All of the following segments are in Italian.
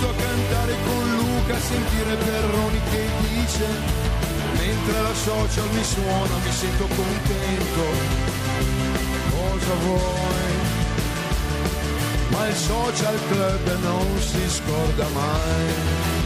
metto a cantare con Luca, a sentire Perroni che dice, mentre la social mi suona mi sento contento. Cosa vuoi? Ma il social club non si scorda mai.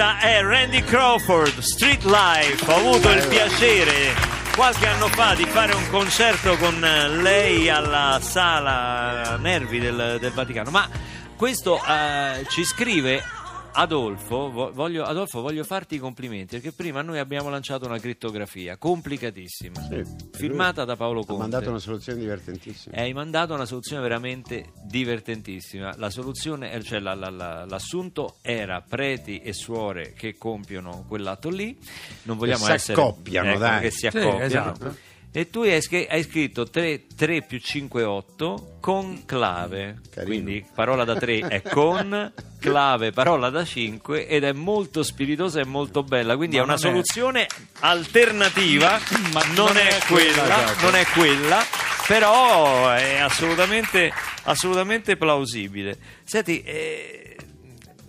Questa è Randy Crawford, Street Life. Ho avuto il piacere qualche anno fa di fare un concerto con lei alla sala Nervi del, del Vaticano. Ma questo eh, ci scrive Adolfo vo- voglio, Adolfo, voglio farti i complimenti perché prima noi abbiamo lanciato una crittografia complicatissima, Sì. firmata da Paolo Ha Conte. mandato una soluzione divertentissima. E hai mandato una soluzione veramente divertentissima. La soluzione, eh, cioè la- la- la- l'assunto era preti e suore che compiono quell'atto lì. Non vogliamo si essere accoppiano, ecco, dai. che si Sì, accoppiano. esatto. E tu hai, scri- hai scritto 3, 3 più 5 8 con clave. Carino. Quindi parola da 3 è con, clave parola da 5 ed è molto spiritosa e molto bella. Quindi Ma è una non è- soluzione alternativa, Ma non, non è, è quella, quella, non è quella. però è assolutamente, assolutamente plausibile. Senti, eh,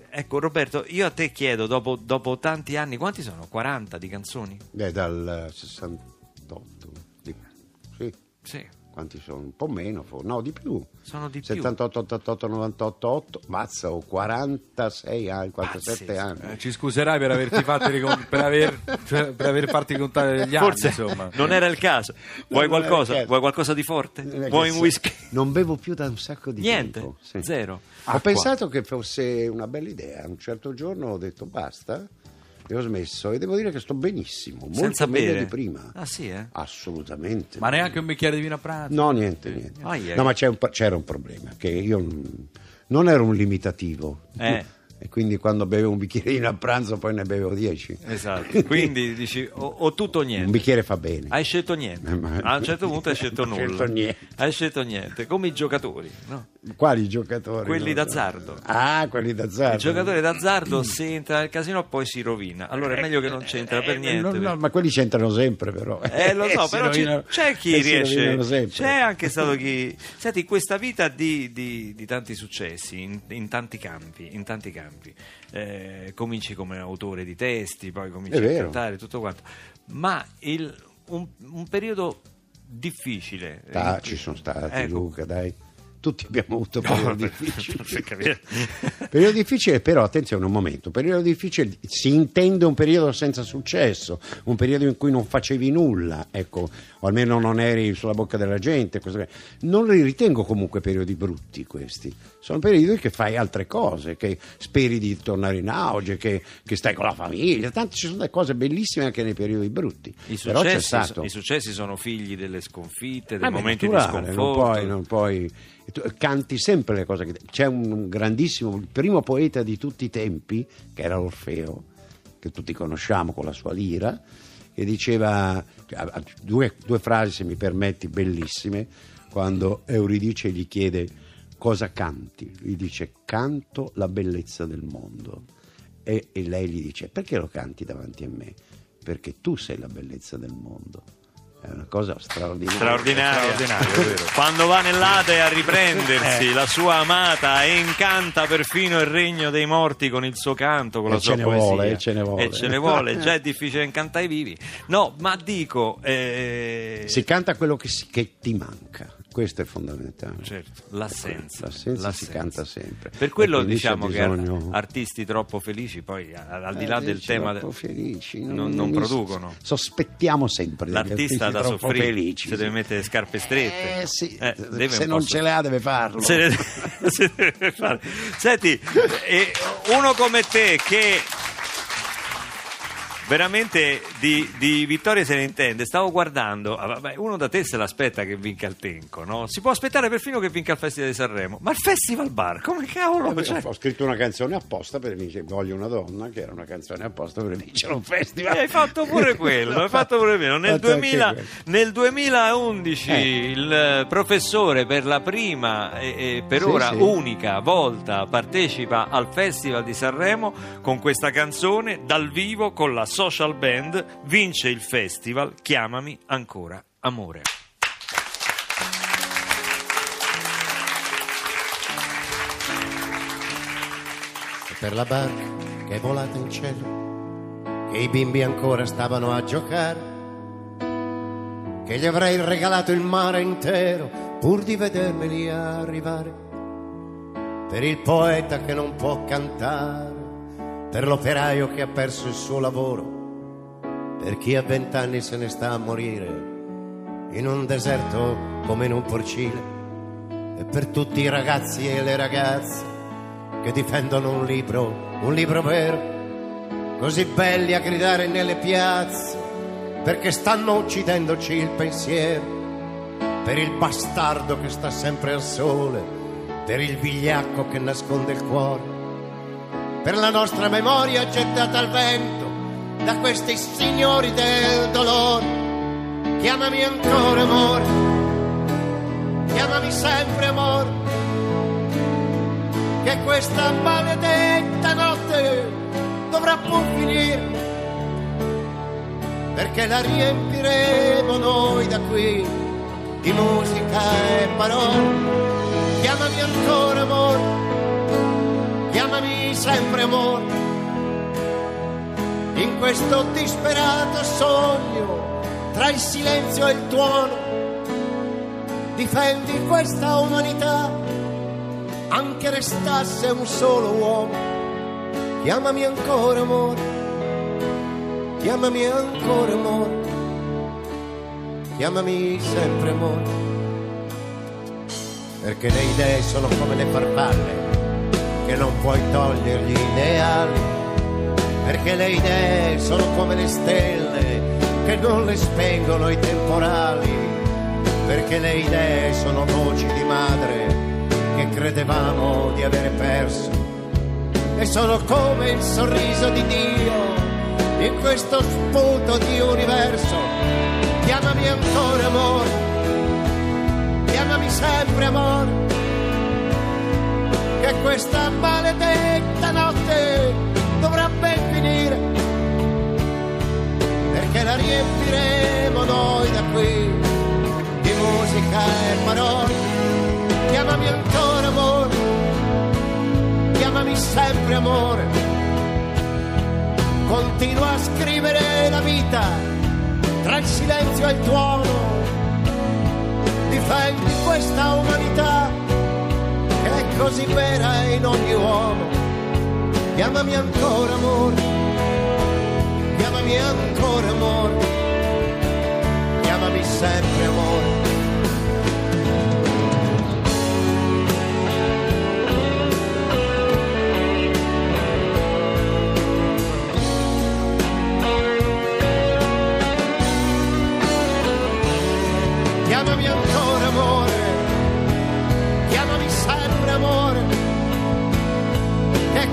ecco Roberto, io a te chiedo, dopo, dopo tanti anni, quanti sono? 40 di canzoni? Beh, dal 68. Sì, Sì, quanti sono? Un po' meno, no, di più. sono di più. 78, 88, 98, 8, mazza, ho 46 anni, 47 Pazzesco. anni. Eh, ci scuserai per averti fatto ricon- per, aver, cioè, per aver farti contare gli anni, Forse insomma. non era il caso. Vuoi non qualcosa? caso. Vuoi qualcosa di forte? Vuoi un whisky? Non bevo più da un sacco di Niente, tempo. sì. zero. Ho pensato che fosse una bella idea. Un certo giorno ho detto basta e ho smesso e devo dire che sto benissimo, molto Senza meglio bere. di prima. Ah sì, eh? Assolutamente. Ma neanche un bicchiere di vino a pranzo? No, niente, niente. Ah, yeah. No, ma un- c'era un problema, che io non ero un limitativo. Eh. E quindi quando bevevo un bicchierino a pranzo poi ne bevevo 10. Esatto. Quindi dici o, o tutto o Un niente. bicchiere fa bene. Hai scelto niente. Eh, ma- A un certo punto hai scelto nulla. scelto. Hai scelto niente, come i giocatori, no? Quali giocatori? Quelli d'azzardo. Ah, quelli d'azzardo. Il giocatore d'azzardo se entra nel casino poi si rovina. Allora è meglio che non c'entra per Eh, niente. no, no, ma quelli c'entrano sempre però. Eh lo so, però rovinano- c'è chi eh, riesce. C'è anche stato chi. Senti, questa vita di, di- di tanti successi in, in tanti campi, in tanti campi. Eh, cominci come autore di testi, poi cominci a cantare, tutto quanto. Ma il- un, un periodo difficile. Ah, eh, ci sono stati, ecco. Luca, dai. Tutti abbiamo avuto periodi difficili. per capire. periodo difficile, però attenzione un momento, periodo difficile si intende un periodo senza successo, un periodo in cui non facevi nulla, ecco, o almeno non eri sulla bocca della gente. Non li ritengo comunque periodi brutti questi, sono periodi che fai altre cose, che speri di tornare in auge, che, che stai con la famiglia, tanto ci sono delle cose bellissime anche nei periodi brutti. I però c'è successi, stato... i successi sono figli delle sconfitte, dei beh, momenti di naturale, sconforto. Non puoi, non puoi- canti sempre le cose che c'è un grandissimo il primo poeta di tutti i tempi che era Orfeo che tutti conosciamo con la sua lira che diceva due, due frasi se mi permetti bellissime quando Euridice gli chiede cosa canti lui dice canto la bellezza del mondo e, e lei gli dice perché lo canti davanti a me perché tu sei la bellezza del mondo è una cosa straordinaria straordinaria. Vero. Quando va nell'Ade a riprendersi la sua amata e incanta perfino il regno dei morti con il suo canto, con E la sua ce ne poesia. vuole, e ce ne vuole. E ce ne vuole, già è difficile incantare i vivi. No, ma dico... eh, Si canta quello che, si- che ti manca, questo è fondamentale. certo, l'assenza. L'assenza si canta sempre. Per quello diciamo c'è che ar- bisogno- artisti troppo felici poi al di là Eh, del tema... troppo felici, non- non producono. Sospettiamo sempre L'artista da soffrire, felici. se deve mettere le scarpe strette. Eh sì, Eh, deve se non ce le ha deve farlo. Se ne- se deve. Senti, eh, uno come te che veramente di, di vittorie se ne intende, stavo guardando, ah, vabbè, uno da te se l'aspetta che vinca il Tenco, no? Si può aspettare perfino che vinca il Festival di Sanremo, ma il Festival Bar, come cavolo? Eh, Cioè, Ho scritto una canzone apposta per vincere Voglio una donna, che era una canzone apposta per vincere un festival. hai fatto pure quello, hai fatto pure quello. Nel, Fatto anche 2000 quello. nel 2011 Eh. il eh, professore per la prima e, e per Sì, ora sì. unica volta partecipa al Festival di Sanremo con questa canzone dal vivo con la social band, vince il festival Chiamami ancora amore. e per la barca che è volata in cielo, che i bimbi ancora stavano a giocare, che gli avrei regalato il mare intero pur di vedermeli arrivare, per il poeta che non può cantare, per l'operaio che ha perso il suo lavoro, per chi a vent'anni se ne sta a morire in un deserto come in un porcile, e per tutti i ragazzi e le ragazze che difendono un libro, un libro vero, così belli a gridare nelle piazze, perché stanno uccidendoci il pensiero, per il bastardo che sta sempre al sole, per il vigliacco che nasconde il cuore, per la nostra memoria gettata al vento da questi signori del dolore. Chiamami ancora amore, chiamami sempre amore che questa maledetta notte dovrà pur finire, perché la riempiremo noi da qui di musica parole. Chiamami ancora chiamami sempre amore. In questo disperato sogno, tra il silenzio e il tuono, difendi questa umanità, anche restasse un solo uomo. Chiamami ancora amore, chiamami ancora amore, chiamami sempre amore. Perché le idee sono come le farfalle, che non puoi togliergli i ideali. Perché le idee sono come le stelle, che non le spengono i temporali. Perché le idee sono voci di madre, che credevamo di avere perso e sono come il sorriso di Dio in questo sputo di universo. Chiamami ancora amore, chiamami sempre amore, questa maledetta notte dovrà ben finire, perché la riempiremo noi da qui di musica e parole. Chiamami ancora amore chiamami sempre amore. Continua a scrivere la vita tra il silenzio e il tuono. Difendi questa umanità così vera in ogni uomo. Chiamami ancora amore, chiamami ancora amore, chiamami sempre amore.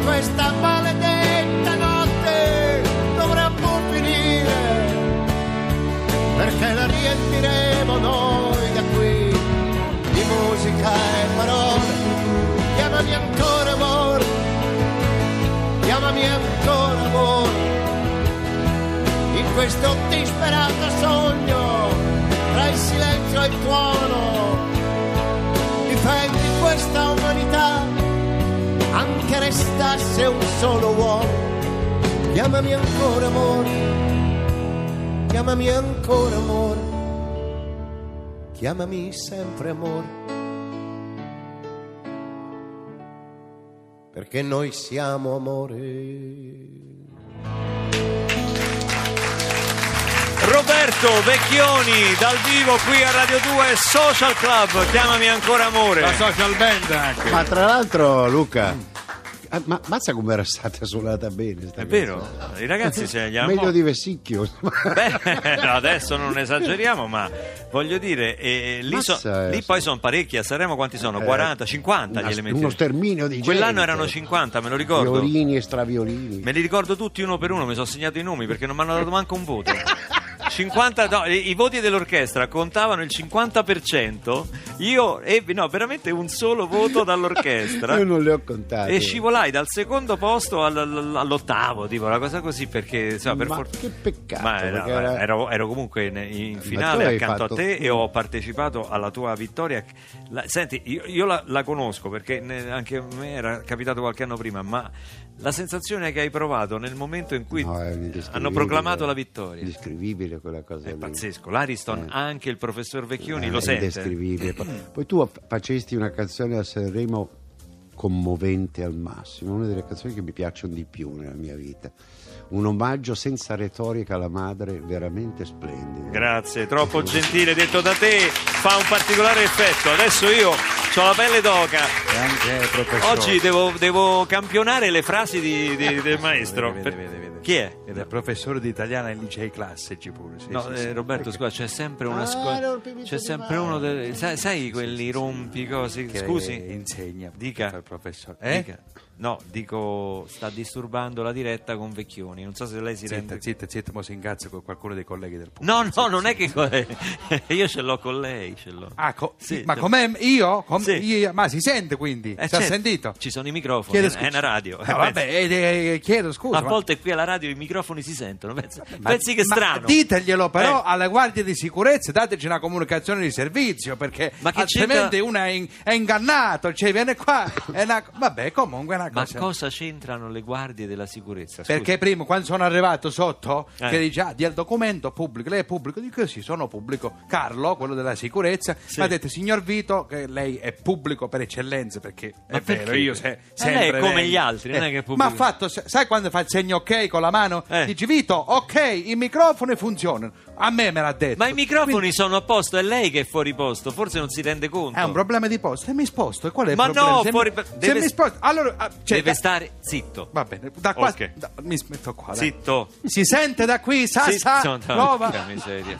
Che questa ancora amore, chiamami sempre amore. Perché noi siamo amore. Roberto Vecchioni dal vivo qui a Radio 2 Social Club, chiamami ancora amore. La social band anche. Ma tra l'altro, Luca, ah, ma mazza come era stata suonata bene. È vero, canzone. i ragazzi se gli hanno... Meglio di Vesicchio. Beh, no, adesso non esageriamo, ma voglio dire, eh, lì, so- Mazza, lì eh, poi sono parecchi, a Sanremo quanti sono? 40, 50 gli Una- elementi. uno sterminio di Quell'anno gente. erano 50, me lo ricordo. Violini e straviolini. Me li ricordo tutti uno per uno, mi sono segnato i nomi perché non mi hanno dato manco un voto. 50, no, i, i voti dell'orchestra contavano il 50%, io ebbi no, veramente un solo voto dall'orchestra. Io non le ho contate. E scivolai dal secondo posto al- al- all'ottavo, tipo una cosa così, perché insomma, per Ma for- che peccato, Ma era- era- ero, ero comunque in, in finale accanto fatto- a te e ho partecipato alla tua vittoria. La- senti, io, io la, la conosco perché ne- anche a me era capitato qualche anno prima, ma la sensazione che hai provato nel momento in cui No, hanno proclamato la vittoria Indescrivibile quella cosa è lì. pazzesco. L'Ariston, Eh. anche il professor Vecchioni Eh, lo è sente. indescrivibile. Poi tu facesti una canzone a Sanremo commovente al massimo, una delle canzoni che mi piacciono di più nella mia vita. Un omaggio senza retorica alla madre, veramente splendido. Grazie, troppo gentile detto da te, fa un particolare effetto. Adesso io ho la pelle d'oca. E anche professore. Oggi devo, devo campionare le frasi di- di- del maestro. Vede, vede, vede, vede. Chi è? Ed è professore di italiano ai licei classici pure. sì, No, sì, eh, sì. Roberto, scusa, c'è sempre una Ah, scuola. primo C'è sempre uno dei. Sai, sai quelli rompi cose? Che Scusi? insegna. Dica. il professore. Eh? Dica. No, dico, sta disturbando la diretta con Vecchioni. Non so se lei si Zitta, rende. zitta, zitta, mo si incazza con qualcuno dei colleghi del pubblico. No, no, non è che. Io ce l'ho con lei. Ce l'ho. Ah, co- Sì, ma com'è io? Com- Sì. io- Ma si sente quindi? Eh, si ha certo, sentito? Ci sono i microfoni, Chiedo è una radio. No, vabbè, eh, eh, chiedo scusa. A ma- volte qui alla radio i microfoni si sentono. Pensi, pensi che Ma strano. diteglielo però Eh. alle guardie di sicurezza, dateci una comunicazione di servizio perché Ma altrimenti c'entra- uno è, in- è ingannato, cioè viene qua. Una... Vabbè, comunque è una Ma cosa. cosa c'entrano le guardie della sicurezza? Scusi. Perché prima, quando sono arrivato sotto, Eh. che dice, ah, di al documento pubblico, lei è pubblico, dico sì, sono pubblico. Carlo, quello della sicurezza, Sì. mi ha detto, signor Vito, che lei è pubblico per eccellenza, perché Ma è vero, perché? io se, Eh, sempre lei è come vengo. gli altri, non è che è pubblico. Ma ha fatto, sai quando fa il segno ok con la mano? Eh. Dici, Vito, ok, i microfoni funzionano. A me me l'ha detto. Ma i microfoni sono a posto, è lei che è fuori posto, forse non si rende conto. È un problema di posto, se mi sposto, e qual è il Ma problema? no, se fuori- mi, se deve- mi sposto, allora, ah, cioè, Deve da- stare zitto. Va bene, da qua, Ok. da- mi metto qua. dai. Zitto. Si sente da qui, sa, Zitto. sa, prova. miseria.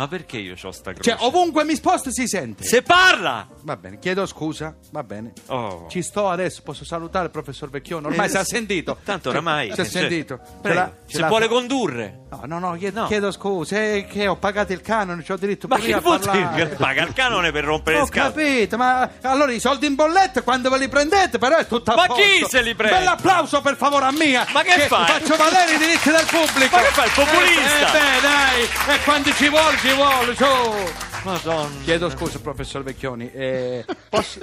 Ma perché io ho sta croce? Cioè, ovunque mi sposto si sente. Se parla! Va bene, chiedo scusa, va bene. Oh. Ci sto adesso, posso salutare il professor Vecchione? Ormai Eh, si è sentito. Tanto oramai. Si è eh, sentito. cioè, Ce prego, l'ha- ce se l'ha vuole condurre. No, no, no, chiedo, No. chiedo scusa, è che ho pagato il canone, ho diritto Ma che vuol dire? Paga il canone per rompere Ho le scatole. capito, ma allora i soldi in bolletta quando ve li prendete, però è tutto a Ma posto. chi se li prende? Bell'applauso per favore a mia. Ma che fai? Faccio valere i diritti del pubblico. Ma che fai, il populista? Eh, eh, beh, dai, e quando ci vuole, ci vuole, su. Madonna. Chiedo scusa, professor Vecchioni. eh, posso...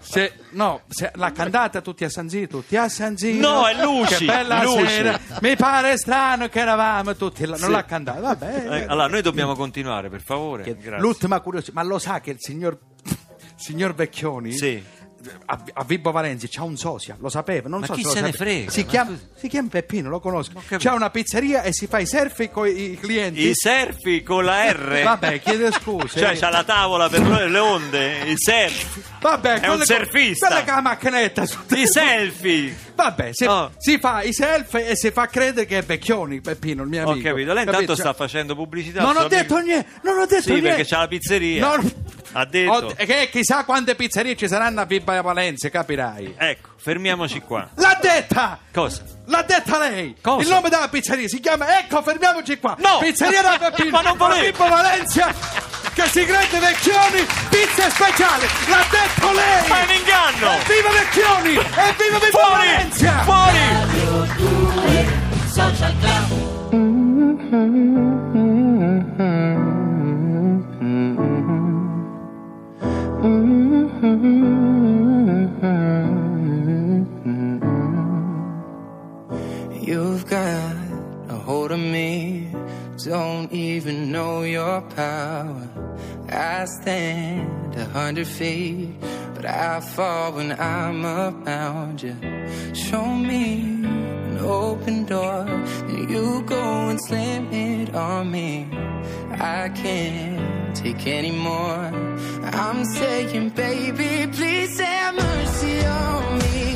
Se, no, se, la cantata tutti a San Zito, tutti a San Zito. No, è Luci, Che bella Luci. sera. Mi pare strano che eravamo tutti là. Non Sì. l'ha cantata, vabbè. Eh, allora, noi dobbiamo continuare, per favore. Grazie. L'ultima curiosità, ma lo sa che il signor, signor Vecchioni Sì. A, a Vibo Valenzi c'ha un sosia, lo sapeva, non Ma so chi se se ne sapeva. frega? Si Ma chiama, scusi. si chiama Peppino, lo conosco. C'ha una pizzeria e si fa i selfie con i clienti. I selfie con la R. Vabbè, chiede scusa. Cioè, c'ha la tavola per le le onde, i selfie. Vabbè, È un surfista. Quella che ha la macchinetta I selfie. Vabbè, si, Oh. si fa i selfie e si fa credere che è Vecchioni, Peppino, il mio Ho amico. capito. Lei intanto Capito? sta facendo pubblicità. Non ho suo detto amico. niente, non ho detto Sì, niente. perché c'ha la pizzeria. Non- Ha detto. Ho- che chissà quante pizzerie ci saranno a Vibo Valenzi, capirai. Ecco, fermiamoci qua. L'ha detta! Cosa? L'ha detta lei! Cosa? Il nome della pizzeria si chiama Ecco, fermiamoci qua! No! Pizzeria da Peppino! Ma non volevo! Pippo Valencia! Che si crede Vecchioni! Pizza speciale! L'ha detto lei! Ma è un inganno! Evviva Vecchioni! Evviva Pippo Fuori! Valencia! Fuori! You've hold of me, don't even know your power. I stand a hundred feet, but I fall when I'm around you. Show me an open door, and you go and slam it on me. I can't take anymore. I'm saying, baby, please have mercy on me.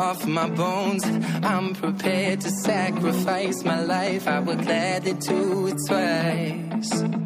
off my bones. I'm prepared to sacrifice my life. I would gladly do it twice.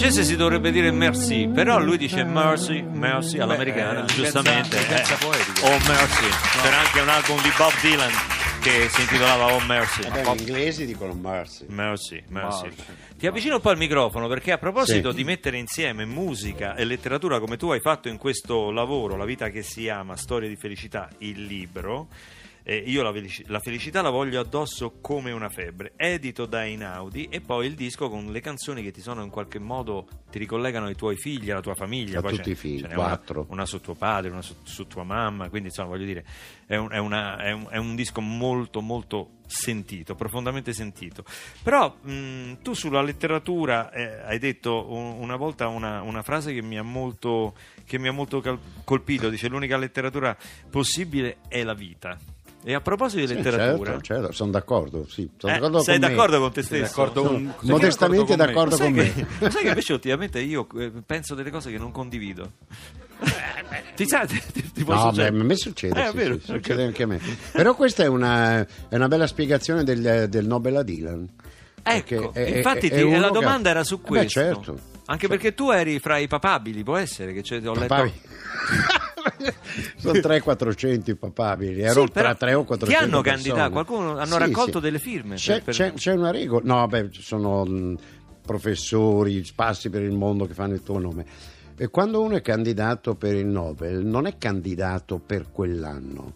Francese si dovrebbe dire merci, però lui dice mercy, mercy all'americana, eh, giustamente. licenza- licenza eh. Oh mercy. C'era anche un album di Bob Dylan che si intitolava Oh mercy. Eh beh, gli inglesi dicono mercy. Mercy, mercy. Mercy. Ti avvicino un po' al microfono perché a proposito Sì. di mettere insieme musica e letteratura come tu hai fatto in questo lavoro, La vita che si ama, Storie di felicità, il libro, eh, io la, felici- la felicità la voglio addosso come una febbre, edito da Inaudi e poi il disco con le canzoni che ti sono in qualche modo, ti ricollegano ai tuoi figli, alla tua famiglia. A Poi tutti i figli, n'è una- quattro. Una, su tuo padre, una su, su tua mamma, quindi insomma voglio dire, è un, è una- è un- è un disco molto molto sentito, profondamente sentito. Però mh, tu sulla letteratura eh, hai detto un- una volta una, una frase che mi ha molto, che mi ha molto cal- colpito, dice l'unica letteratura possibile è la vita. E a proposito di Sì, letteratura, certo, certo, sono d'accordo, sì. Sono eh, d'accordo sei con me. d'accordo con te stesso? d'accordo con- sei modestamente d'accordo d'accordo Sai con che, me. sai che invece ultimamente io eh, penso delle cose che non condivido. ti sa, ti, ti- può No, beh, succedere? a me succede, Eh, è sì, vero, sì, succede anche a me. Però questa è una, è una bella spiegazione del, del Nobel a Dylan. Ecco, Perché è- infatti è- ti- la che- domanda era su Eh beh, questo. certo. Anche perché tu eri fra i papabili, può essere che c'è- ho letto... Sono 300-400 i papabili, ero Sì, tra 3 o 400 ti hanno candidato? Qualcuno- hanno Sì, raccolto sì. delle firme C'è, per- c'è- c'è una regola, no, beh, sono mh, professori sparsi per il mondo che fanno il tuo nome. E quando uno è candidato per il Nobel, non è candidato per quell'anno,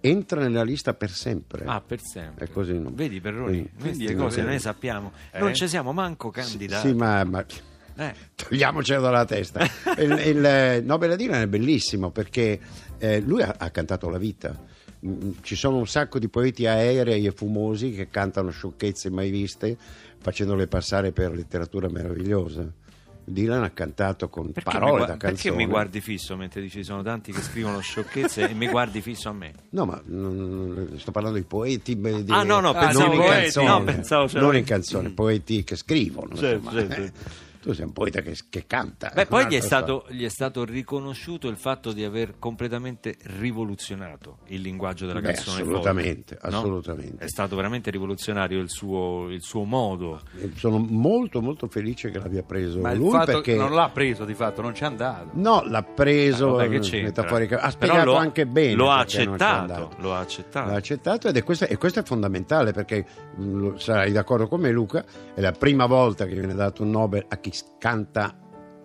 entra nella lista per sempre. Ah, per sempre. È così, no? Vedi, Perroni, Quindi, quindi, cose noi sappiamo. Eh? Non ci siamo manco Sì, candidati. sì, ma, ma Eh. togliamocelo dalla testa. il, il, eh, Nobel a Dylan è bellissimo perché eh, lui ha, ha cantato la vita. Mm, Ci sono un sacco di poeti aerei e fumosi che cantano sciocchezze mai viste, facendole passare per letteratura meravigliosa. Dylan ha cantato con Perché, parole gua- da perché canzone. mi guardi fisso mentre dici sono tanti che scrivono sciocchezze e mi guardi fisso a me? No, ma mm, sto parlando di poeti. di- Ah, no, no, non pensavo in poeti. canzone, No, pensavo non in canzone, poeti che scrivono. Certo, certo. Tu sei un poeta che, che canta. Beh, poi gli è, stato, gli è stato riconosciuto il fatto di aver completamente rivoluzionato il linguaggio della Beh, canzone assolutamente, folk, no? assolutamente. È stato veramente rivoluzionario il suo, il suo modo. Eh, Sono molto molto felice che l'abbia preso Ma il lui fatto perché non l'ha preso di fatto, non c'è andato. no, l'ha preso Eh, vabbè, che eh, c'entra? metaforica- ha spiegato lo- anche bene Lo ha accettato, lo ha accettato. L'ha accettato ed è questo, e questo è fondamentale perché mh, lo- sarai d'accordo con me Luca, è la prima volta che viene dato un Nobel a chi canta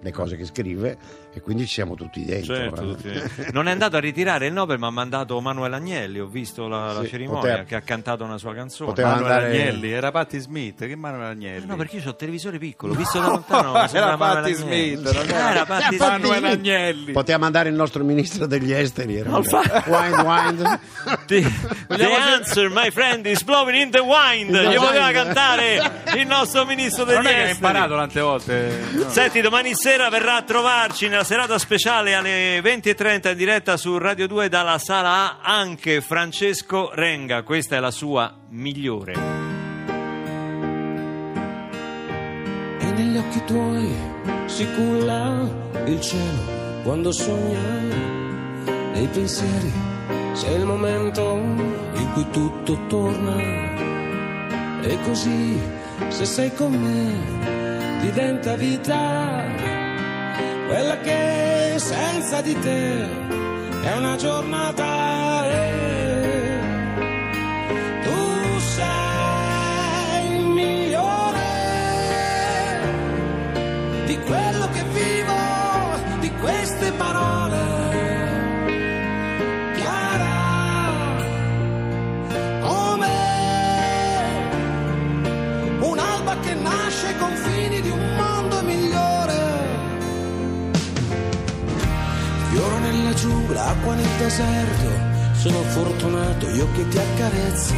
le cose che scrive e quindi ci siamo tutti dentro. Certo, eh. tutti- Non è andato a ritirare il Nobel, ma ha mandato Manuel Agnelli. Ho visto la, la Sì, cerimonia poteva- che ha cantato una sua canzone. poteva Manuel andare- Agnelli, era Patti Smith, che Manuel Agnelli? Eh, No, perché io ho il televisore piccolo, visto da lontano. era Patti Agnelli. Smith, non era, era Patti. Manuel. Agnelli. Poteva mandare il nostro ministro degli esteri. Era Alfa- Wind, wind. The, the answer, my friend, is blowing in the wind. In the Gli poteva cantare il nostro ministro degli non è che hai esteri. imparato tante volte. no. Senti, domani sera verrà a trovarci nella serata speciale alle 20.30 in diretta su Radio 2 dalla sala A anche Francesco Renga. Questa è la sua migliore. E negli occhi tuoi si culla il cielo quando sogna nei pensieri. Sei il momento in cui tutto torna. E così, se sei con me, diventa vita. Quella che senza di te è una giornata. Acqua nel deserto. Sono fortunato io che ti accarezzo.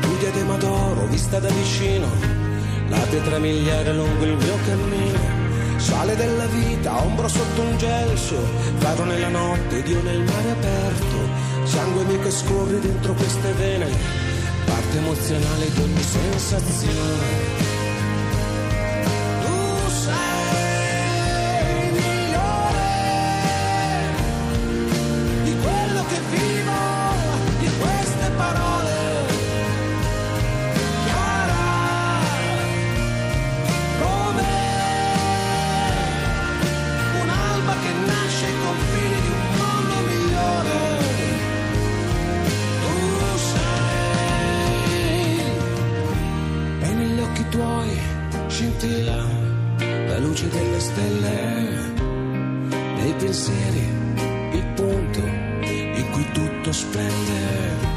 Tu diadema d'oro vista da vicino. La pietra miliare lungo il mio cammino. Sale della vita, ombro sotto un gelso. Vado nella notte, Dio nel mare aperto. Sangue mio che scorre dentro queste vene. Parte emozionale di ogni sensazione. Pensieri, il punto in cui tutto splende.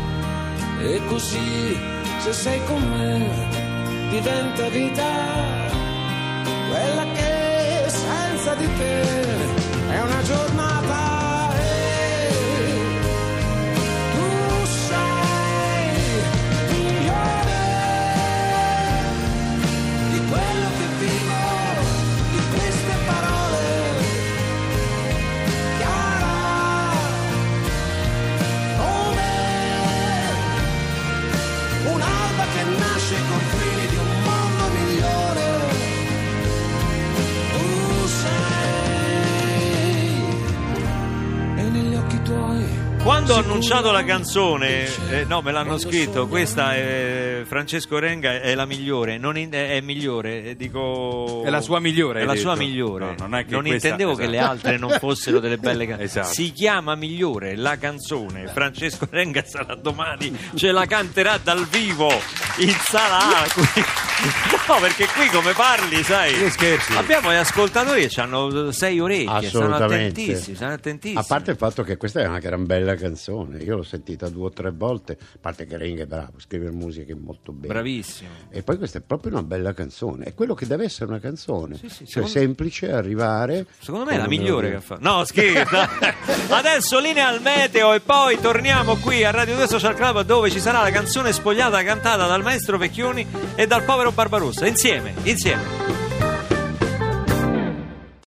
E così, se sei con me, diventa vita, quella che senza di te è una giornata. Quando ho annunciato la canzone, eh, no, me l'hanno scritto, questa è Francesco Renga è la migliore, non in- è è migliore, eh, dico... È la sua migliore, È la detto. sua migliore. No, non è che questa- intendevo che esatto. le altre non fossero delle belle canzoni. Esatto. Si chiama Migliore, la canzone. Francesco Renga sarà domani, ce la canterà dal vivo in qui- No, perché qui come parli, sai? Che scherzi. Abbiamo gli ascoltatori che hanno sei orecchie, Assolutamente. attentissimi, stanno attentissimi. A parte il fatto che questa è una gran bella canzone, io l'ho sentita due o tre volte, a parte che Renga è bravo, scrive musica molto bene. Bravissimo. E poi questa è proprio una bella canzone, è quello che deve essere una canzone, Sì, sì, cioè secondo- semplice arrivare. Secondo me è la migliore che ha fatto. No, scherzo. Adesso linea al meteo e poi torniamo qui a Radio 2 Social Club dove ci sarà la canzone spogliata cantata dal maestro Vecchioni e dal povero Barbarossa. Insieme, insieme.